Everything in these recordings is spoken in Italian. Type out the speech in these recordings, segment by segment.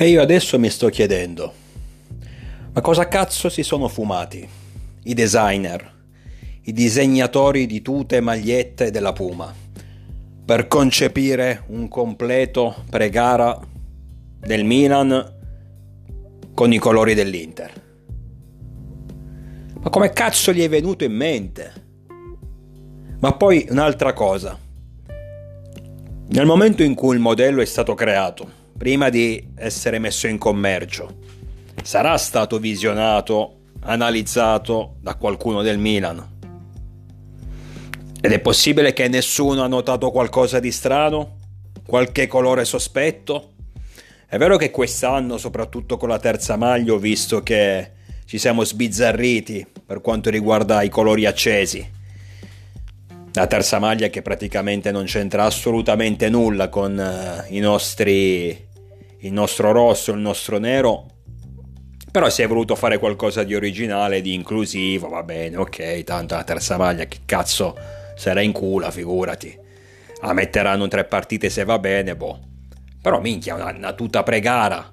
E io adesso mi sto chiedendo, ma cosa cazzo si sono fumati? I designer, i disegnatori di tute e magliette della Puma, per concepire un completo pre-gara del Milan con i colori dell'Inter. Ma come cazzo gli è venuto in mente? Ma poi un'altra cosa. Nel momento in cui il modello è stato creato, prima di essere messo in commercio, sarà stato visionato, analizzato da qualcuno del Milan. Ed è possibile che nessuno ha notato qualcosa di strano? Qualche colore sospetto? È vero che quest'anno, soprattutto con la terza maglia, ho visto che ci siamo sbizzarriti per quanto riguarda i colori accesi. La terza maglia che praticamente non c'entra assolutamente nulla con uh, i nostri il nostro rosso, il nostro nero. Però si è voluto fare qualcosa di originale, di inclusivo, va bene, ok, tanto la terza maglia, che cazzo sarà in culo, figurati. La metteranno tre partite se va bene, boh. Però minchia, una, una tuta pregara,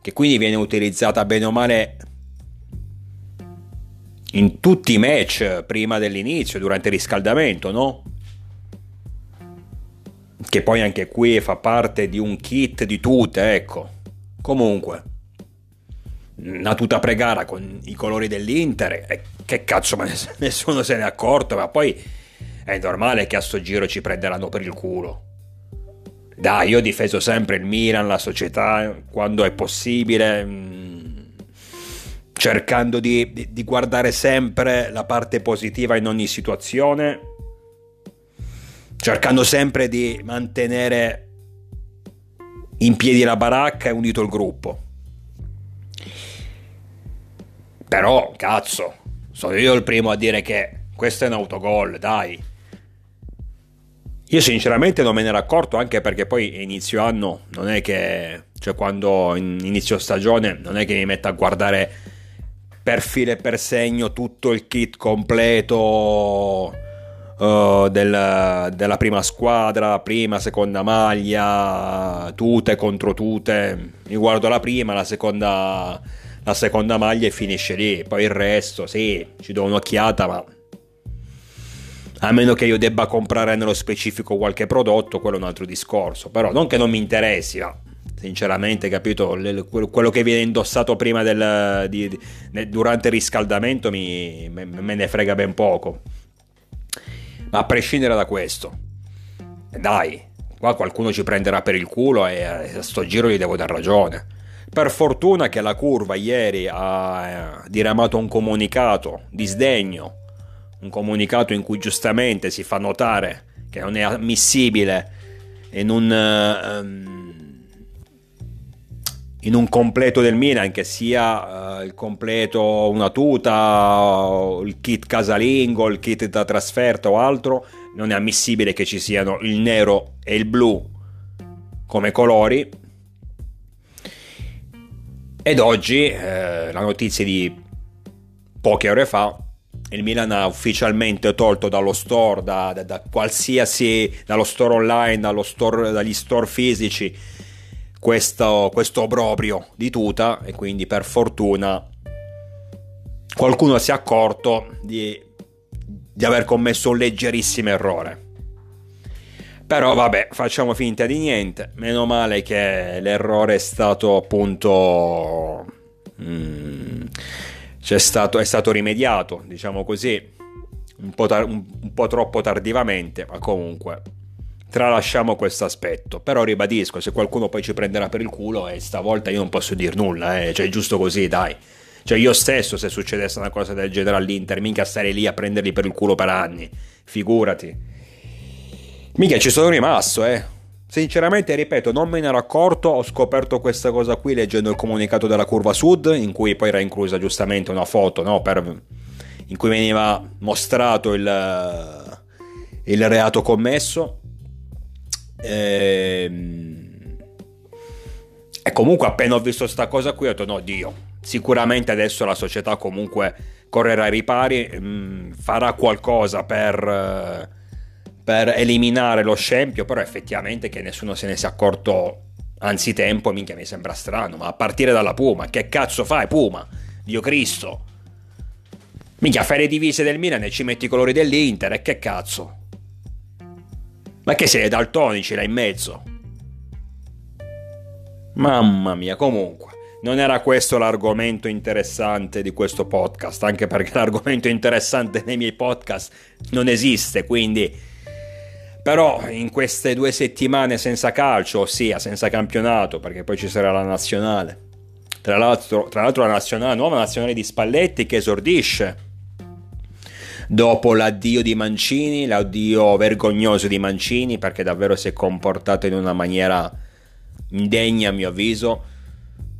che quindi viene utilizzata bene o male in tutti i match prima dell'inizio, durante il riscaldamento, no? Che poi anche qui fa parte di un kit di tute, ecco. Comunque, una tuta pregara con i colori dell'Inter, e che cazzo, ma nessuno se ne è accorto, ma poi è normale che a sto giro ci prenderanno per il culo. Dai, io ho difeso sempre il Milan, la società, quando è possibile, mm, cercando di, di guardare sempre la parte positiva in ogni situazione cercando sempre di mantenere in piedi la baracca e unito il gruppo. Però, cazzo, sono io il primo a dire che questo è un autogol, dai. Io sinceramente non me ne ero accorto anche perché poi inizio anno non è che, cioè quando inizio stagione non è che mi metto a guardare per filo e per segno tutto il kit completo uh, del, della prima squadra, prima, seconda maglia, tute contro tute. Mi guardo la prima, la seconda, la seconda maglia e finisce lì. Poi il resto, sì, ci do un'occhiata, ma a meno che io debba comprare nello specifico qualche prodotto, quello è un altro discorso. Però non che non mi interessi, ma sinceramente, capito, quello che viene indossato prima del, di, di, durante il riscaldamento mi, me ne frega ben poco. Ma a prescindere da questo, dai, qua qualcuno ci prenderà per il culo e a sto giro gli devo dar ragione. Per fortuna che la curva ieri ha eh, diramato un comunicato di sdegno, un comunicato in cui giustamente si fa notare che non è ammissibile in un, um, in un completo del Milan che sia uh, il completo una tuta, il kit casalingo, il kit da trasferta o altro, non è ammissibile che ci siano il nero e il blu come colori. Ed oggi, eh, la notizia di poche ore fa, il Milan ha ufficialmente tolto dallo store, da, da, da qualsiasi, dallo store online, dallo store, dagli store fisici, questo, questo obbrobrio di tuta e quindi per fortuna qualcuno si è accorto di, di aver commesso un leggerissimo errore. Però vabbè, facciamo finta di niente. Meno male che l'errore è stato appunto... Mm, stato, è stato rimediato, diciamo così, un po', tar- un po' troppo tardivamente, ma comunque tralasciamo questo aspetto. Però ribadisco, se qualcuno poi ci prenderà per il culo, e stavolta io non posso dire nulla, eh. cioè giusto così, dai. Cioè io stesso se succedesse una cosa del genere all'Inter, mica stare lì a prenderli per il culo per anni, figurati. Mica ci sono rimasto, eh. Sinceramente, ripeto, non me ne ero accorto, ho scoperto questa cosa qui leggendo il comunicato della curva sud, in cui poi era inclusa giustamente una foto, no? per, in cui veniva mostrato il, il reato commesso Ehm... E comunque appena ho visto questa cosa qui ho detto no Dio, sicuramente adesso la società comunque correrà ai ripari, mh, mm, farà qualcosa per, per eliminare lo scempio, però effettivamente che nessuno se ne sia accorto anzitempo, minchia mi sembra strano, ma a partire dalla Puma, che cazzo fai Puma? Dio Cristo. Minchia, fai le divise del Milan e ci metti i colori dell'Inter, e che cazzo? Ma che sei daltonici là in mezzo? Mamma mia, comunque, non era questo l'argomento interessante di questo podcast, anche perché l'argomento interessante nei miei podcast non esiste, quindi... Però in queste due settimane senza calcio, ossia senza campionato, perché poi ci sarà la nazionale. Tra l'altro, tra l'altro la nazionale, nuova nazionale di Spalletti che esordisce dopo l'addio di Mancini, l'addio vergognoso di Mancini, perché davvero si è comportato in una maniera indegna a mio avviso,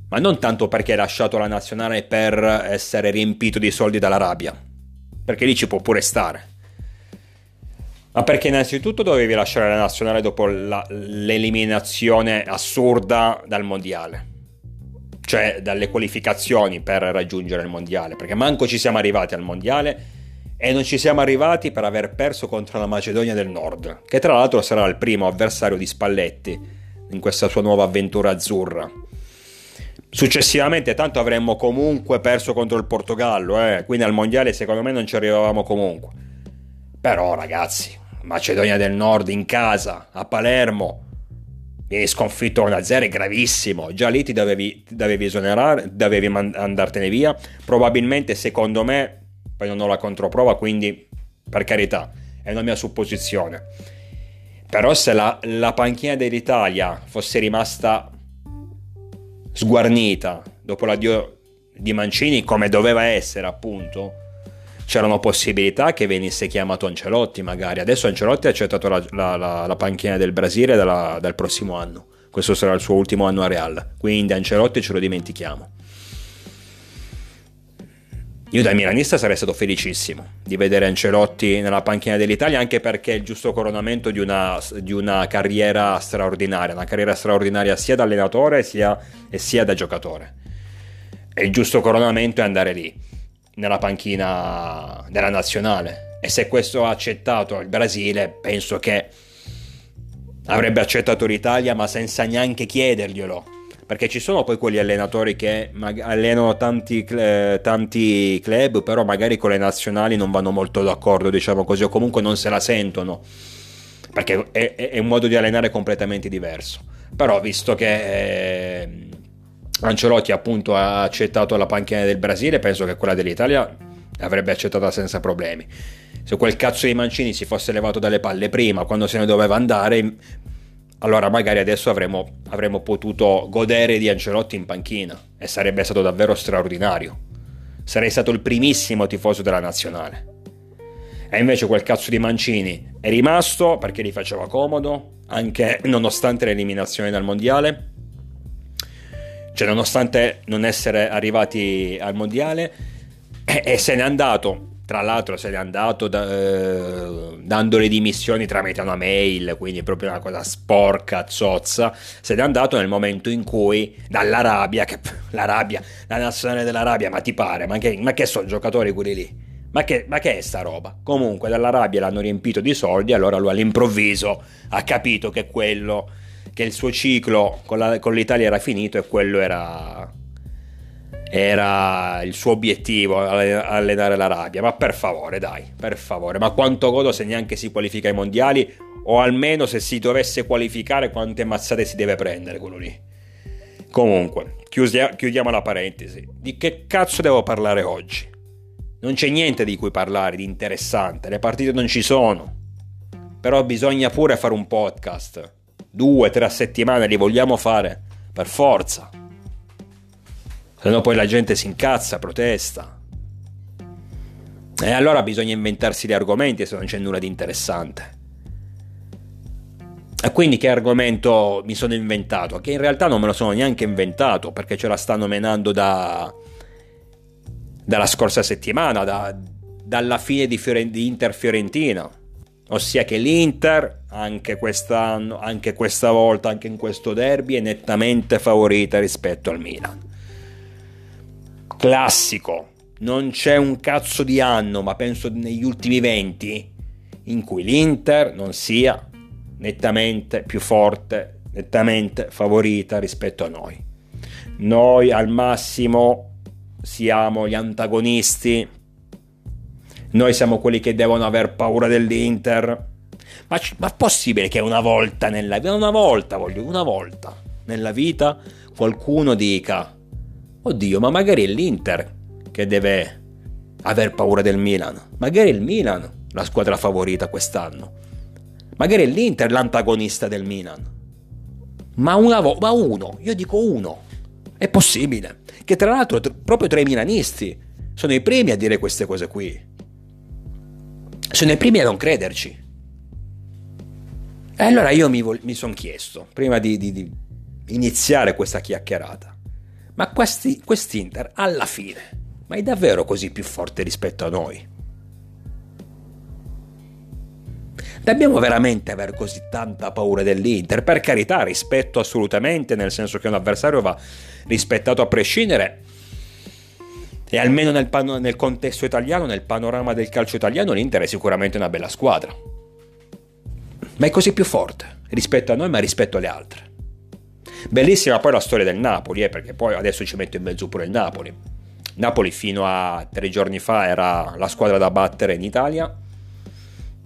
ma non tanto perché ha lasciato la nazionale per essere riempito di soldi dall'Arabia, perché lì ci può pure stare. Ma perché innanzitutto dovevi lasciare la nazionale dopo la, l'eliminazione assurda dal mondiale, cioè dalle qualificazioni per raggiungere il mondiale, perché manco ci siamo arrivati al mondiale e non ci siamo arrivati per aver perso contro la Macedonia del Nord, che tra l'altro sarà il primo avversario di Spalletti in questa sua nuova avventura azzurra. Successivamente tanto avremmo comunque perso contro il Portogallo, eh? quindi al mondiale secondo me non ci arrivavamo comunque. Però ragazzi, Macedonia del Nord in casa, a Palermo, vieni sconfitto 1-0 è gravissimo. Già lì ti dovevi, dovevi esonerare, dovevi andartene via. Probabilmente secondo me, poi non ho la controprova, quindi per carità, è una mia supposizione però se la, la panchina dell'Italia fosse rimasta sguarnita dopo l'addio di Mancini come doveva essere appunto, c'erano possibilità che venisse chiamato Ancelotti magari. Adesso Ancelotti ha accettato la, la, la, la panchina del Brasile dalla, dal prossimo anno. Questo sarà il suo ultimo anno a Real. Quindi Ancelotti ce lo dimentichiamo. Io da milanista sarei stato felicissimo di vedere Ancelotti nella panchina dell'Italia anche perché è il giusto coronamento di una, di una carriera straordinaria, una carriera straordinaria sia da allenatore sia, e sia da giocatore. E il giusto coronamento è andare lì, nella panchina della nazionale. E se questo ha accettato il Brasile, penso che avrebbe accettato l'Italia ma senza neanche chiederglielo perché ci sono poi quegli allenatori che allenano tanti, eh, tanti, club, però magari con le nazionali non vanno molto d'accordo, diciamo così, o comunque non se la sentono, perché è, è un modo di allenare completamente diverso. Però visto che eh, Ancelotti appunto ha accettato la panchina del Brasile, penso che quella dell'Italia l'avrebbe accettata senza problemi. Se quel cazzo di Mancini si fosse levato dalle palle prima, quando se ne doveva andare, allora magari adesso avremmo, avremmo potuto godere di Ancelotti in panchina e sarebbe stato davvero straordinario. Sarei stato il primissimo tifoso della nazionale. E invece quel cazzo di Mancini è rimasto perché gli faceva comodo, anche nonostante l'eliminazione dal mondiale. Cioè, nonostante non essere arrivati al mondiale, e, e se n'è andato tra l'altro se n'è andato da, eh, dando le dimissioni tramite una mail, quindi proprio una cosa sporca, zozza. Se n'è andato nel momento in cui dall'Arabia, che l'Arabia, la nazionale dell'Arabia, ma ti pare, ma che, ma che sono giocatori quelli lì? Ma che, ma che, è sta roba? Comunque dall'Arabia l'hanno riempito di soldi, allora lui all'improvviso ha capito che quello, che il suo ciclo con, la, con l'Italia era finito e quello era era il suo obiettivo allenare l'Arabia. Ma per favore, dai, per favore. Ma quanto godo se neanche si qualifica ai mondiali? O almeno se si dovesse qualificare, quante mazzate si deve prendere quello lì? Comunque, chiudiamo la parentesi. Di che cazzo devo parlare oggi? Non c'è niente di cui parlare di interessante, le partite non ci sono. Però bisogna pure fare un podcast. Due, tre settimane li vogliamo fare. Per forza. Se no poi la gente si incazza, protesta. E allora bisogna inventarsi gli argomenti se non c'è nulla di interessante. E quindi che argomento mi sono inventato? Che in realtà non me lo sono neanche inventato perché ce la stanno menando da, dalla scorsa settimana, da, dalla fine di, Fiore, di Inter-Fiorentina. Ossia che l'Inter, anche quest'anno, anche questa volta, anche in questo derby, è nettamente favorita rispetto al Milan classico. Non c'è un cazzo di anno, ma penso negli ultimi 20, in cui l'Inter non sia nettamente più forte nettamente favorita rispetto a noi. Noi al massimo siamo gli antagonisti, noi siamo quelli che devono aver paura dell'Inter. Ma, ma è possibile che una volta nella vita, una volta voglio, una volta nella vita qualcuno dica, oddio, ma magari è l'Inter che deve aver paura del Milan, magari è il Milan la squadra favorita quest'anno, magari è l'Inter l'antagonista del Milan. Ma, una vo- ma uno, io dico uno, è possibile. Che tra l'altro proprio tra i milanisti sono i primi a dire queste cose qui. Sono i primi a non crederci. E allora io mi, vol- mi sono chiesto, prima di, di, di, iniziare questa chiacchierata, ma questi, quest'Inter alla fine, ma è davvero così più forte rispetto a noi? Dobbiamo veramente avere così tanta paura dell'Inter? Per carità, rispetto assolutamente, nel senso che un avversario va rispettato a prescindere. E almeno nel, pan- nel contesto italiano, nel panorama del calcio italiano, l'Inter è sicuramente una bella squadra. Ma è così più forte rispetto a noi, ma rispetto alle altre. Bellissima poi la storia del Napoli, eh, perché poi adesso ci metto in mezzo pure il Napoli. Napoli fino a tre giorni fa era la squadra da battere in Italia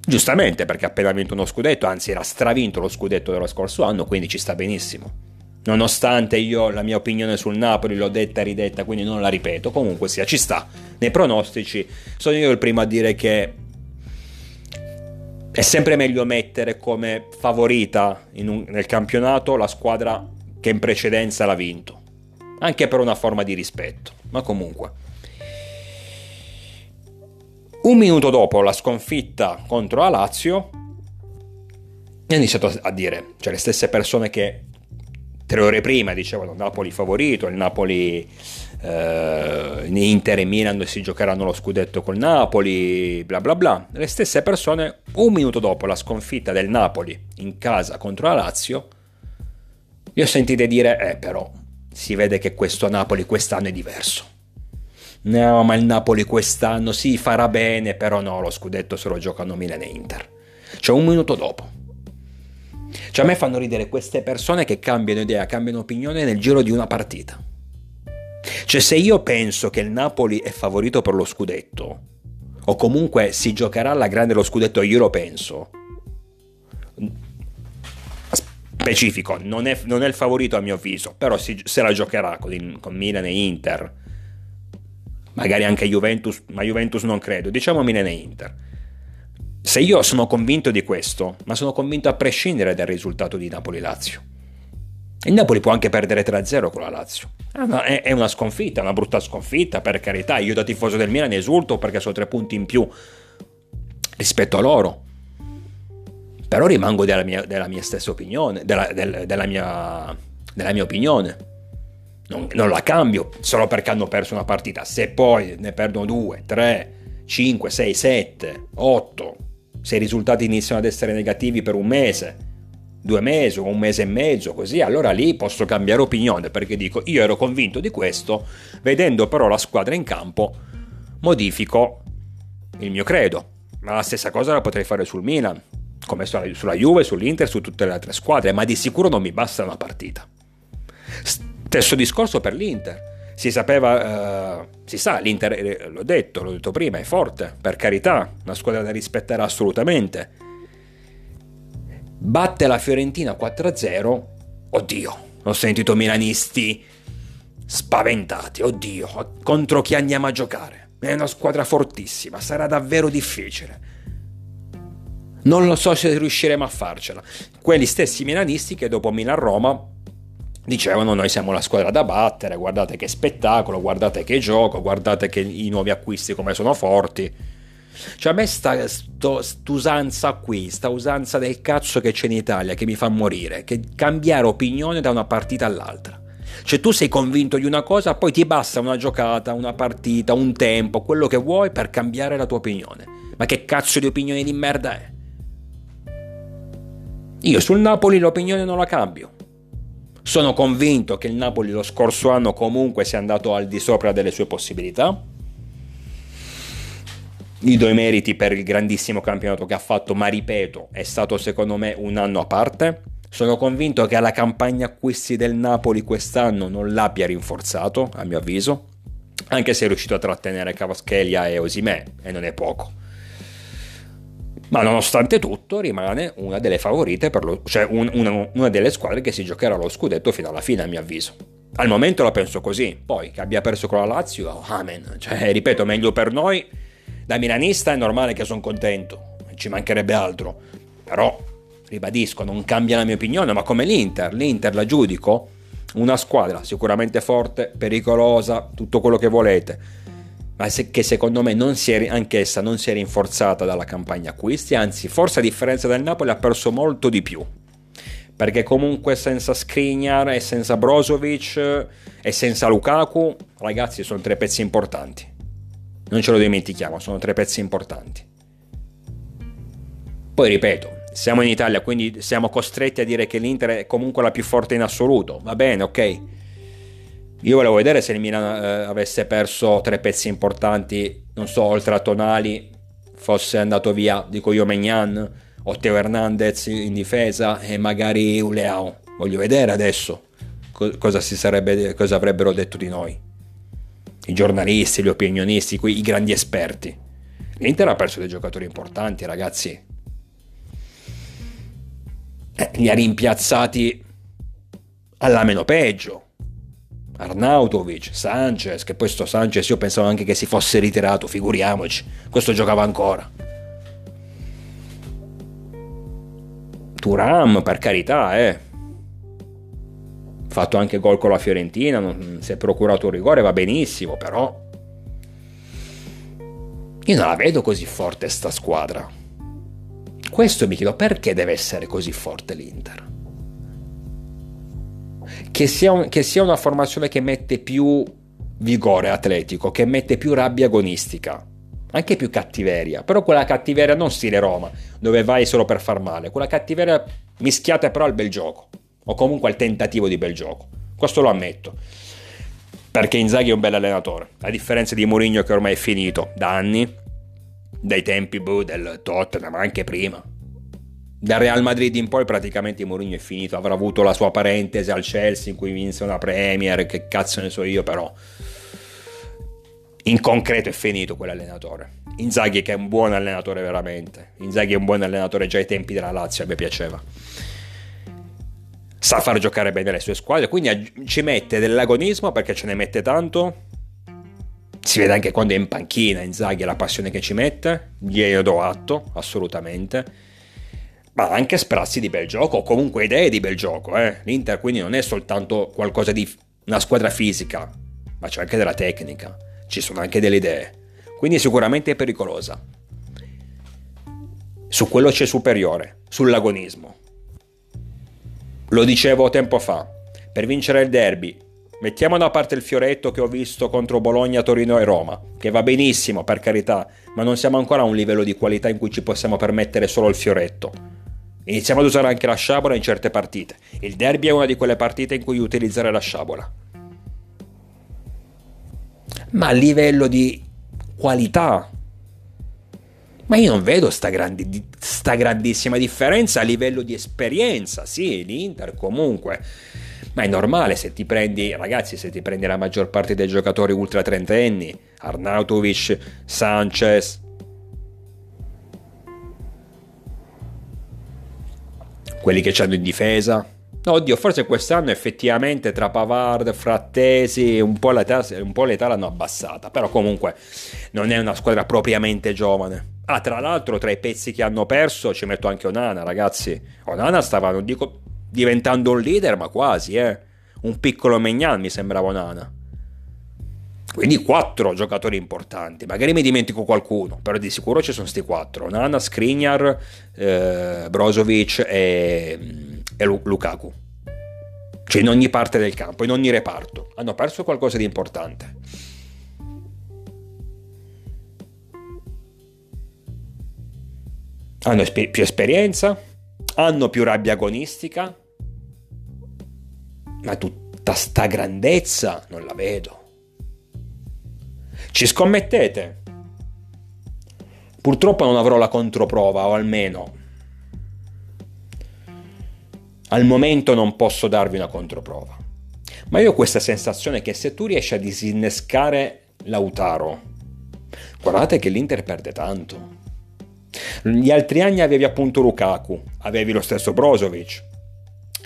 Giustamente perché ha appena vinto uno scudetto, anzi era stravinto lo scudetto dello scorso anno, quindi ci sta benissimo. Nonostante io la mia opinione sul Napoli l'ho detta e ridetta, quindi non la ripeto, comunque sia, ci sta. Nei pronostici sono io il primo a dire che è sempre meglio mettere come favorita un, nel campionato la squadra che in precedenza l'ha vinto, anche per una forma di rispetto, ma comunque. Un minuto dopo la sconfitta contro la Lazio, ha iniziato a dire, cioè le stesse persone che tre ore prima dicevano Napoli favorito, il Napoli, eh, Inter e Milan si giocheranno lo scudetto col Napoli, bla bla bla. Le stesse persone, un minuto dopo la sconfitta del Napoli in casa contro la Lazio, li ho sentite dire, eh però, si vede che questo Napoli quest'anno è diverso. No, ma il Napoli quest'anno sì farà bene, però no, lo scudetto se lo giocano Milan e Inter. Cioè un minuto dopo. Cioè a me fanno ridere queste persone che cambiano idea, cambiano opinione nel giro di una partita. Cioè se io penso che il Napoli è favorito per lo scudetto, o comunque si giocherà alla grande lo scudetto, io lo penso. Specifico, non è, non è il favorito a mio avviso, però si, se la giocherà con, con Milan e Inter magari anche Juventus, ma Juventus non credo, diciamo Milan e Inter. Se io sono convinto di questo, ma sono convinto a prescindere dal risultato di Napoli-Lazio. Il Napoli può anche perdere 3-0 con la Lazio. È una sconfitta, una brutta sconfitta, per carità. Io da tifoso del Milan esulto perché sono tre punti in più rispetto a loro. Però rimango della mia, della mia stessa opinione, della, del, della, mia, della mia opinione non, non, la cambio solo perché hanno perso una partita. Se poi ne perdono 2, 3, 5, 6, 7, 8, se i risultati iniziano ad essere negativi per un mese, due mesi o un mese e mezzo, così, allora lì posso cambiare opinione perché dico io ero convinto di questo, vedendo però la squadra in campo, modifico il mio credo. Ma la stessa cosa la potrei fare sul Milan, come sulla Juve, sull'Inter, su tutte le altre squadre, ma di sicuro non mi basta una partita. Stesso discorso per l'Inter. Si sapeva, uh, si sa, l'Inter, eh, l'ho detto, l'ho detto prima, è forte, per carità, una squadra da rispettare assolutamente. Batte la Fiorentina 4-0, oddio, ho sentito milanisti spaventati, oddio, contro chi andiamo a giocare? È una squadra fortissima, sarà davvero difficile. Non lo so se riusciremo a farcela. Quelli stessi milanisti che dopo Milan-Roma dicevano noi siamo la squadra da battere, guardate che spettacolo, guardate che gioco, guardate che i nuovi acquisti come sono forti. Cioè a me sta usanza qui, sta usanza del cazzo che c'è in Italia che mi fa morire, che cambiare opinione da una partita all'altra. Cioè tu sei convinto di una cosa, poi ti basta una giocata, una partita, un tempo, quello che vuoi per cambiare la tua opinione. Ma che cazzo di opinione di merda è? Io sul Napoli l'opinione non la cambio. Sono convinto che il Napoli lo scorso anno comunque sia andato al di sopra delle sue possibilità. Gli do i meriti per il grandissimo campionato che ha fatto, ma ripeto, è stato secondo me un anno a parte. Sono convinto che la campagna acquisti del Napoli quest'anno non l'abbia rinforzato, a mio avviso, anche se è riuscito a trattenere Cavaschelia e Osimè, e non è poco. Ma nonostante tutto rimane una delle favorite, lo, cioè un, una, una delle squadre che si giocherà lo scudetto fino alla fine, a mio avviso. Al momento la penso così, poi che abbia perso con la Lazio, oh, amen. Cioè, ripeto, meglio per noi. Da milanista è normale che sono contento, ci mancherebbe altro. Però, ribadisco, non cambia la mia opinione, ma come l'Inter, l'Inter la giudico una squadra sicuramente forte, pericolosa, tutto quello che volete, ma che secondo me non è, anch'essa non si è rinforzata dalla campagna acquisti, anzi forse a differenza del Napoli ha perso molto di più. Perché comunque senza Skriniar e senza Brozovic e senza Lukaku, ragazzi, sono tre pezzi importanti. Non ce lo dimentichiamo, sono tre pezzi importanti. Poi ripeto, siamo in Italia, quindi siamo costretti a dire che l'Inter è comunque la più forte in assoluto. Va bene, ok. Io volevo vedere se il Milan eh, avesse perso tre pezzi importanti, non so, oltre a Tonali, fosse andato via, dico io, Megnan o Hernandez in difesa e magari Uleao. Voglio vedere adesso cosa, sarebbe, cosa avrebbero detto di noi. I giornalisti, gli opinionisti, i grandi esperti. L'Inter ha perso dei giocatori importanti, ragazzi eh, li ha rimpiazzati alla meno peggio. Arnautovic, Sanchez, che poi sto Sanchez io pensavo anche che si fosse ritirato, figuriamoci, questo giocava ancora. Turam, per carità, eh. Fatto anche gol con la Fiorentina, non si è procurato un rigore, va benissimo, però io non la vedo così forte sta squadra. Questo mi chiedo perché deve essere così forte l'Inter. Che sia, un, che sia una formazione che mette più vigore atletico, che mette più rabbia agonistica, anche più cattiveria, però quella cattiveria non stile Roma, dove vai solo per far male, quella cattiveria mischiata però al bel gioco, o comunque al tentativo di bel gioco. Questo lo ammetto. Perché Inzaghi è un bel allenatore, a differenza di Mourinho che ormai è finito da anni, dai tempi boh, del Tottenham, anche prima. Dal Real Madrid in poi praticamente Mourinho è finito, avrà avuto la sua parentesi al Chelsea in cui vinse una Premier, che cazzo ne so io però. In concreto è finito quell'allenatore. Inzaghi che è un buon allenatore veramente. Inzaghi è un buon allenatore già ai tempi della Lazio, a me piaceva. Sa far giocare bene le sue squadre, quindi ci mette dell'agonismo perché ce ne mette tanto, si vede anche quando è in panchina Inzaghi la passione che ci mette, glielo do atto, assolutamente. Ma anche sprazzi di bel gioco, o comunque idee di bel gioco. Eh. L'Inter quindi non è soltanto qualcosa di una squadra fisica, ma c'è anche della tecnica, ci sono anche delle idee. Quindi sicuramente è pericolosa. Su quello c'è superiore, sull'agonismo. Lo dicevo tempo fa, per vincere il derby Mettiamo da parte il fioretto che ho visto contro Bologna, Torino e Roma, che va benissimo per carità, ma non siamo ancora a un livello di qualità in cui ci possiamo permettere solo il fioretto. Iniziamo ad usare anche la sciabola in certe partite. Il derby è una di quelle partite in cui utilizzare la sciabola. Ma a livello di qualità, ma io non vedo sta, grandi, sta grandissima differenza a livello di esperienza. Sì, l'Inter comunque ma è normale se ti prendi, ragazzi, se ti prendi la maggior parte dei giocatori ultra trentenni, Arnautovic, Sanchez, quelli che c'hanno in difesa. Oddio, forse quest'anno effettivamente tra Pavard, Frattesi, un po, l'età, un po' l'età l'hanno abbassata, però comunque non è una squadra propriamente giovane. Ah, tra l'altro tra i pezzi che hanno perso ci metto anche Onana, ragazzi. Onana stava, non dico diventando un leader, ma quasi, eh. Un piccolo Megnan mi sembrava Nana. Quindi quattro giocatori importanti. Magari mi dimentico qualcuno, però di sicuro ci sono questi quattro. Nana, Skriniar, eh, Brozovic e, e Lukaku. Cioè in ogni parte del campo, in ogni reparto. Hanno perso qualcosa di importante. Hanno esper- più esperienza, hanno più rabbia agonistica, ma tutta sta grandezza non la vedo. Ci scommettete? Purtroppo non avrò la controprova, o almeno Al momento non posso darvi una controprova. Ma io ho questa sensazione che se tu riesci a disinnescare Lautaro, guardate che l'Inter perde tanto. Gli altri anni avevi appunto Lukaku, avevi lo stesso Brozovic,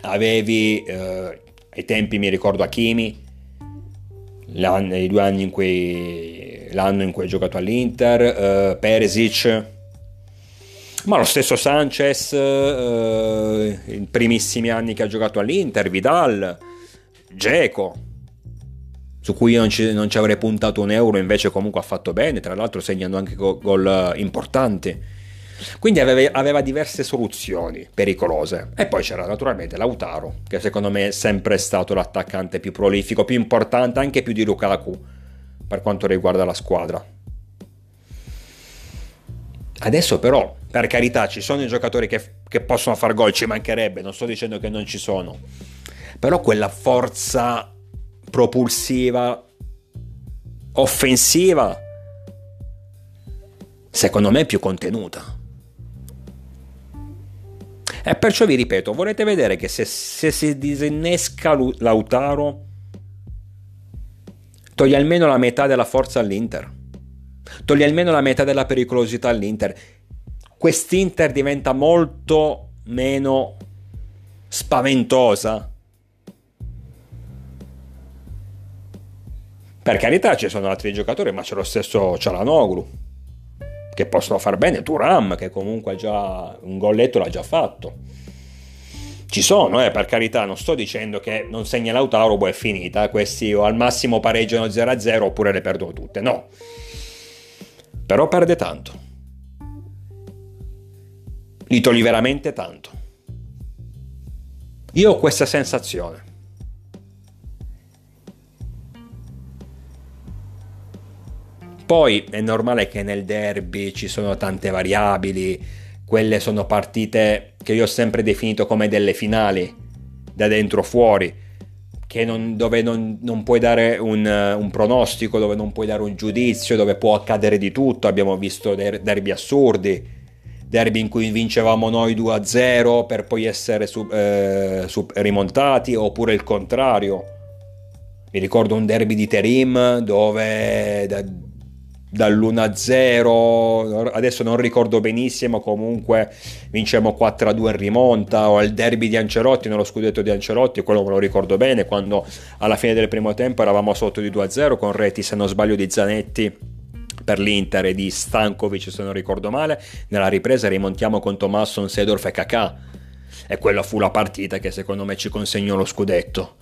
avevi eh, ai tempi mi ricordo Hakimi, i due anni in cui l'anno in cui hai giocato all'Inter, eh, Peresic, ma lo stesso Sanchez, eh, i primissimi anni che ha giocato all'Inter, Vidal, Geco, su cui io non ci, non ci, avrei puntato un euro, invece comunque ha fatto bene, tra l'altro segnando anche gol importanti. Quindi aveva, aveva, diverse soluzioni pericolose. E poi c'era naturalmente Lautaro, che secondo me è sempre stato l'attaccante più prolifico, più importante, anche più di Lukaku, per quanto riguarda la squadra. Adesso però, per carità, ci sono i giocatori che, che possono far gol, ci mancherebbe, non sto dicendo che non ci sono. Però quella forza propulsiva, offensiva, secondo me è più contenuta. E perciò vi ripeto, volete vedere che se, se si disinnesca Lautaro, toglie almeno la metà della forza all'Inter. Toglie almeno la metà della pericolosità all'Inter. Quest'Inter diventa molto meno spaventosa. Per carità ci sono altri giocatori, ma c'è lo stesso Cialanoglu che possono far bene, Turam che comunque già un golletto l'ha già fatto. Ci sono, eh, per carità, non sto dicendo che non segna Lautaro, boh, è finita, questi o al massimo pareggiano 0-0 oppure le perdono tutte, no. Però perde tanto. Li togli veramente tanto. Io ho questa sensazione. Poi è normale che nel derby ci sono tante variabili, quelle sono partite che io ho sempre definito come delle finali, da dentro fuori, non, dove non, non, puoi dare un, un, pronostico, dove non puoi dare un giudizio, dove può accadere di tutto. Abbiamo visto derby assurdi, derby in cui vincevamo noi 2-0 per poi essere sub, eh, sub, rimontati, oppure il contrario. Mi ricordo un derby di Terim dove da, dall'1-0, adesso non ricordo benissimo, comunque vincemmo 4-2 in rimonta, o al derby di Ancelotti, nello scudetto di Ancelotti, quello me lo ricordo bene, quando alla fine del primo tempo eravamo sotto di 2-0 con reti, se non sbaglio, di Zanetti per l'Inter e di Stankovic se non ricordo male, nella ripresa rimontiamo con Tomasson, Sedorf e Kakà e quella fu la partita che secondo me ci consegnò lo scudetto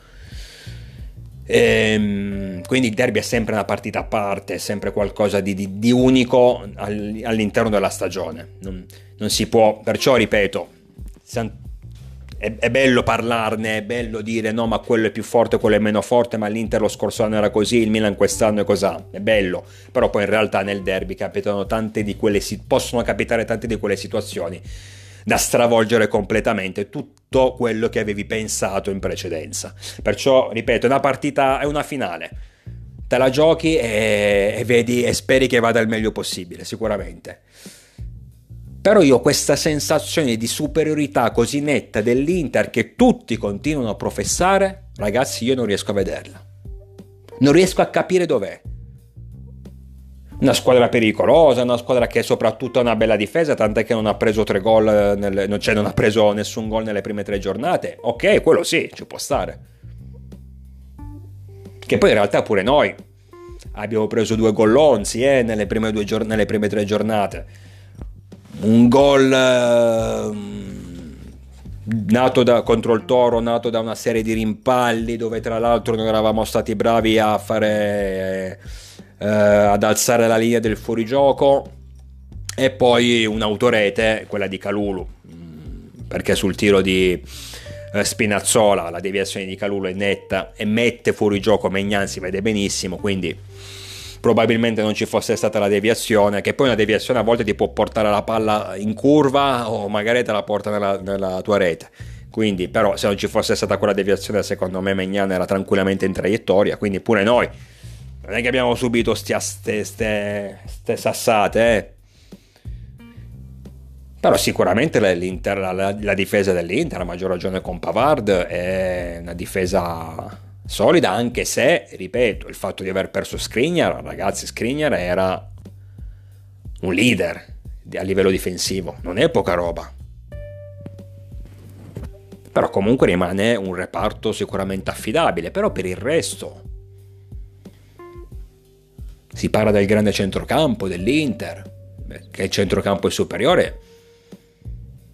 Ehm, quindi il derby è sempre una partita a parte, è sempre qualcosa di, di, di unico all'interno della stagione. Non, non, si può, perciò ripeto, è, è, bello parlarne, è bello dire no, ma quello è più forte, quello è meno forte, ma l'Inter lo scorso anno era così, il Milan quest'anno è così. È bello, però poi in realtà nel derby capitano tante di quelle, possono capitare tante di quelle situazioni da stravolgere completamente tutto quello che avevi pensato in precedenza. Perciò, ripeto, una partita è una finale. Te la giochi e, e vedi e speri che vada il meglio possibile, sicuramente. Però io ho questa sensazione di superiorità così netta dell'Inter che tutti continuano a professare, ragazzi, io non riesco a vederla. Non riesco a capire dov'è una squadra pericolosa, una squadra che soprattutto ha una bella difesa, tant'è che non ha preso tre gol, nel, cioè non ha preso nessun gol nelle prime tre giornate. Ok, quello sì, ci può stare. Che poi in realtà pure noi abbiamo preso due gollonzi eh, nelle, prime gior- nelle, prime tre giornate. Un gol eh, nato da, contro il Toro, nato da una serie di rimpalli dove tra l'altro non eravamo stati bravi a fare... Eh, eh, ad alzare la linea del fuorigioco e poi un'autorete, quella di Calulu, mm, perché sul tiro di eh, Spinazzola la deviazione di Calulu è netta e mette fuori gioco Megnan, si vede benissimo, quindi probabilmente non ci fosse stata la deviazione, che poi una deviazione a volte ti può portare la palla in curva o magari te la porta nella, nella tua rete. Quindi, però, se non ci fosse stata quella deviazione, secondo me Megnan era tranquillamente in traiettoria. Quindi, pure noi non è che abbiamo subito ste, ste, ste sassate, eh. Però sicuramente la, la, difesa dell'Inter, a maggior ragione con Pavard, è una difesa solida, anche se, ripeto, il fatto di aver perso Skriniar, ragazzi, Skriniar era un leader a livello difensivo, non è poca roba. Però comunque rimane un reparto sicuramente affidabile, però per il resto si parla del grande centrocampo dell'Inter, che il centrocampo è superiore.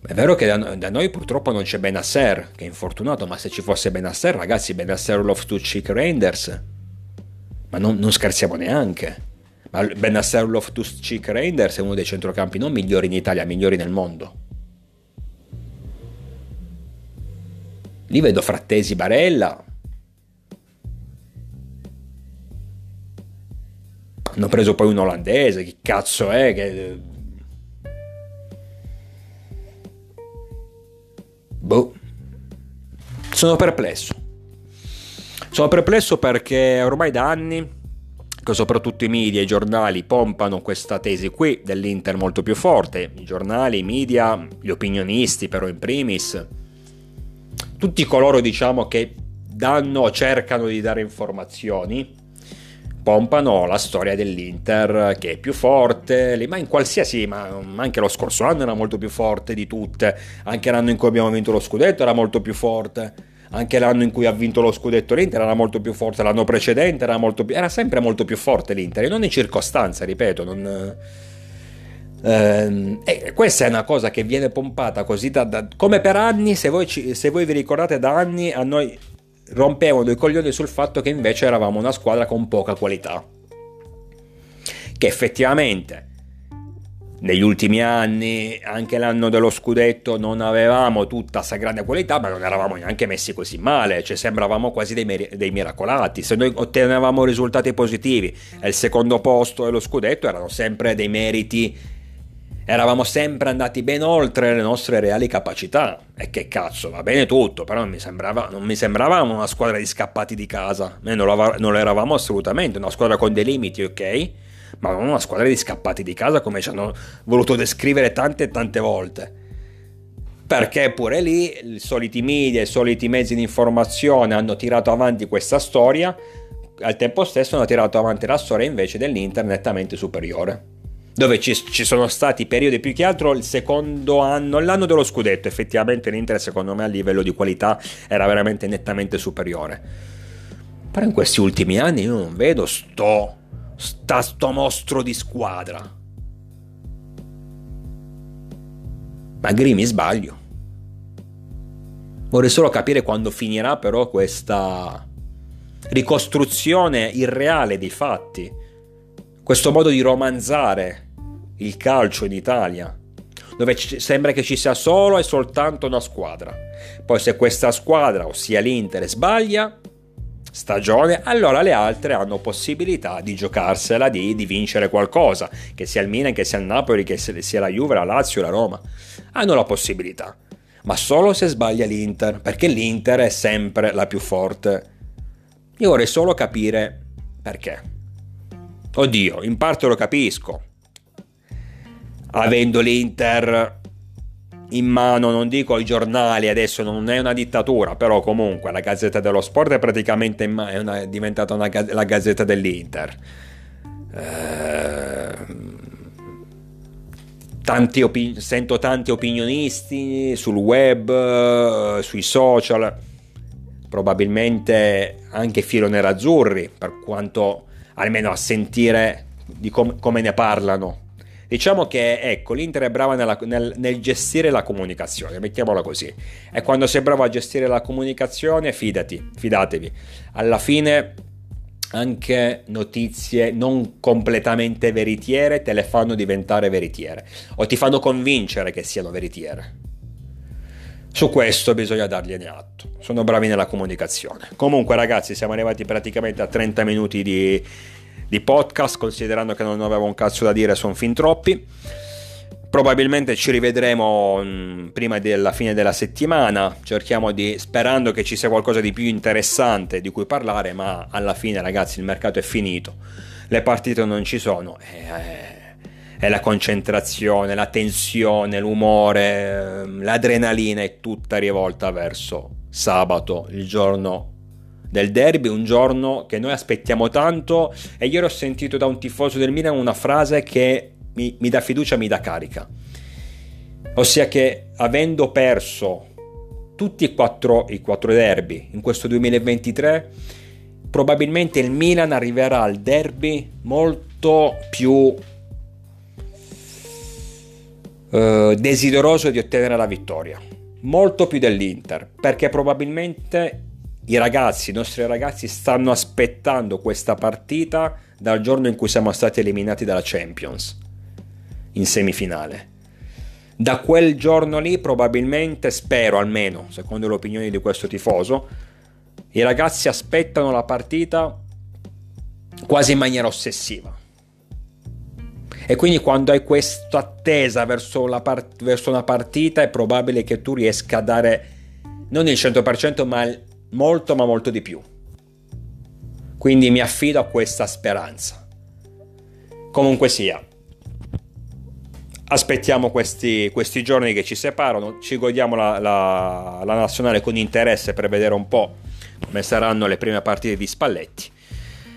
È vero che da, noi purtroppo non c'è Benasser, che è infortunato, ma se ci fosse Benasser, ragazzi, Benasser Loftus Cheek Reinders, ma non, non scherziamo neanche. Ma Benasser Loftus Cheek Reinders è uno dei centrocampi non migliori in Italia, migliori nel mondo. Lì vedo Frattesi Barella. Hanno preso poi un olandese, che cazzo è? Che... Boh. Sono perplesso. Sono perplesso perché ormai da anni che soprattutto i media e i giornali pompano questa tesi qui dell'Inter molto più forte, i giornali, i media, gli opinionisti però in primis, tutti coloro diciamo che danno o cercano di dare informazioni, pompano la storia dell'Inter che è più forte, ma in qualsiasi, ma anche lo scorso anno era molto più forte di tutte, anche l'anno in cui abbiamo vinto lo scudetto era molto più forte. Anche l'anno in cui ha vinto lo scudetto l'Inter era molto più forte, l'anno precedente era, molto più, era sempre molto più forte l'Inter, in circostanza, ripeto, non... Eh, questa è una cosa che viene pompata così da, da, come per anni, se voi, ci, se voi vi ricordate da anni, a noi rompevano i coglioni sul fatto che invece eravamo una squadra con poca qualità. Che effettivamente negli ultimi anni, anche l'anno dello scudetto, non avevamo tutta questa grande qualità, ma non eravamo neanche messi così male, cioè sembravamo quasi dei, mer- dei miracolati. Se noi ottenevamo risultati positivi e il secondo posto e lo scudetto erano sempre dei meriti, eravamo sempre andati ben oltre le nostre reali capacità. E che cazzo, va bene tutto, però non mi sembrava, non mi sembrava una squadra di scappati di casa. Noi non lo, non lo eravamo assolutamente, una squadra con dei limiti, ok? ma non una squadra di scappati di casa come ci hanno voluto descrivere tante e tante volte. Perché pure lì i soliti media, i soliti mezzi di informazione hanno tirato avanti questa storia, al tempo stesso hanno tirato avanti la storia invece dell'Inter nettamente superiore. Dove ci, ci sono stati periodi più che altro il secondo anno, l'anno dello scudetto, effettivamente l'Inter secondo me a livello di qualità era veramente nettamente superiore. Però in questi ultimi anni io non vedo sto sta sto mostro di squadra. Magari mi sbaglio. Vorrei solo capire quando finirà però questa ricostruzione irreale dei fatti, questo modo di romanzare il calcio in Italia, dove sembra che ci sia solo e soltanto una squadra. Poi se questa squadra, ossia l'Inter, sbaglia, stagione, allora le altre hanno possibilità di giocarsela, di, di, vincere qualcosa, che sia il Milan, che sia il Napoli, che sia la Juve, la Lazio, la Roma. Hanno la possibilità, ma solo se sbaglia l'Inter, perché l'Inter è sempre la più forte. Io vorrei solo capire perché. Oddio, in parte lo capisco. Avendo l'Inter in mano, non dico i giornali, adesso non è una dittatura, però comunque la Gazzetta dello Sport è praticamente ma- è, una, è, diventata una, la Gazzetta dell'Inter. Eh, tanti opi- sento tanti opinionisti sul web, sui social, probabilmente anche filo nerazzurri, per quanto almeno a sentire di com- come ne parlano Diciamo che ecco, l'Inter è brava nella, nel, nel, gestire la comunicazione, mettiamola così. E quando sei bravo a gestire la comunicazione, fidati, fidatevi. Alla fine anche notizie non completamente veritiere te le fanno diventare veritiere o ti fanno convincere che siano veritiere. Su questo bisogna dargliene atto. Sono bravi nella comunicazione. Comunque, ragazzi, siamo arrivati praticamente a 30 minuti di, di podcast, considerando che non avevo un cazzo da dire, sono fin troppi. Probabilmente ci rivedremo mm, prima della fine della settimana, cerchiamo di, sperando che ci sia qualcosa di più interessante di cui parlare, ma alla fine ragazzi il mercato è finito, le partite non ci sono e, e la concentrazione, la tensione, l'umore, ehm, l'adrenalina è tutta rivolta verso sabato, il giorno del derby, un giorno che noi aspettiamo tanto e ieri ho sentito da un tifoso del Milan una frase che mi, mi dà fiducia, mi dà carica. Ossia che avendo perso tutti e quattro, i quattro derby in questo 2023, probabilmente il Milan arriverà al derby molto più eh, desideroso di ottenere la vittoria, molto più dell'Inter, perché probabilmente i ragazzi, i nostri ragazzi stanno aspettando questa partita dal giorno in cui siamo stati eliminati dalla Champions in semifinale. Da quel giorno lì probabilmente spero almeno, secondo le opinioni di questo tifoso, i ragazzi aspettano la partita quasi in maniera ossessiva. E quindi quando hai questa attesa verso, part- verso una partita è probabile che tu riesca a dare non il 100% ma molto ma molto di più. Quindi mi affido a questa speranza. Comunque sia, aspettiamo questi, questi giorni che ci separano, ci godiamo la, la, la nazionale con interesse per vedere un po' come saranno le prime partite di Spalletti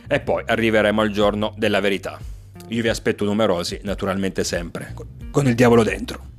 e poi arriveremo al giorno della verità. Io vi aspetto numerosi, naturalmente sempre, con il diavolo dentro.